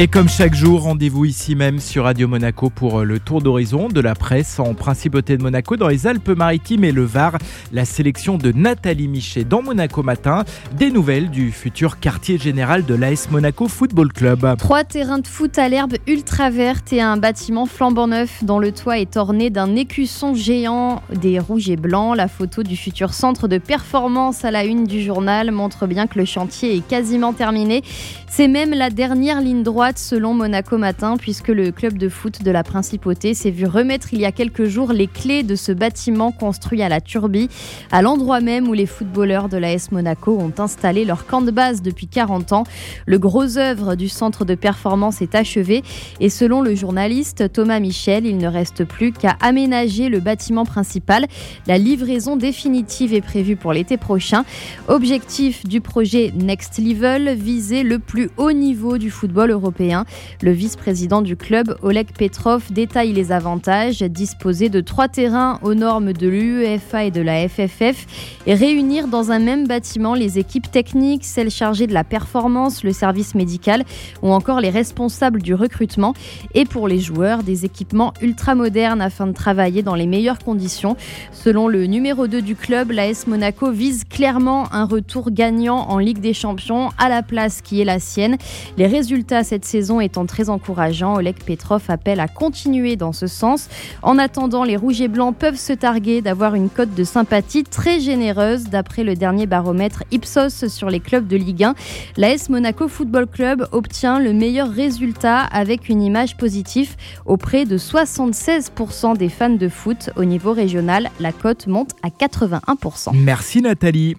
Et comme chaque jour, rendez-vous ici même sur Radio Monaco pour euh, le tour d'horizon de la presse en Principauté de Monaco dans les Alpes-Maritimes et le Var. La sélection de Nathalie Michet dans Monaco Matin. Des nouvelles du futur quartier général de l'AS Monaco Football Club. Trois terrains de foot à l'herbe ultra verte et un bâtiment flambant neuf dont le toit est orné d'un écusson géant, des rouges et blancs. La photo du futur centre de performance à la une du journal montre bien que le chantier est quasiment terminé. C'est même la dernière ligne droite selon Monaco Matin, puisque le club de foot de la Principauté s'est vu remettre il y a quelques jours les clés de ce bâtiment construit à la Turbie, à l'endroit même où les footballeurs de l'AS Monaco ont installé leur camp de base depuis 40 ans. Le gros œuvre du centre de performance est achevé et selon le journaliste Thomas Michel, il ne reste plus qu'à aménager le bâtiment principal. La livraison définitive est prévue pour l'été prochain. Objectif du projet Next Level, viser le plus haut niveau du football le vice-président du club, Oleg Petrov, détaille les avantages disposer de trois terrains aux normes de l'UEFA et de la FFF et réunir dans un même bâtiment les équipes techniques, celles chargées de la performance, le service médical ou encore les responsables du recrutement et pour les joueurs des équipements ultra modernes afin de travailler dans les meilleures conditions. Selon le numéro 2 du club, l'AS Monaco vise clairement un retour gagnant en Ligue des Champions à la place qui est la sienne. Les résultats cette saison étant très encourageant, Oleg Petrov appelle à continuer dans ce sens. En attendant, les Rouges et Blancs peuvent se targuer d'avoir une cote de sympathie très généreuse d'après le dernier baromètre Ipsos sur les clubs de Ligue 1. L'AS Monaco Football Club obtient le meilleur résultat avec une image positive auprès de 76% des fans de foot. Au niveau régional, la cote monte à 81%. Merci Nathalie.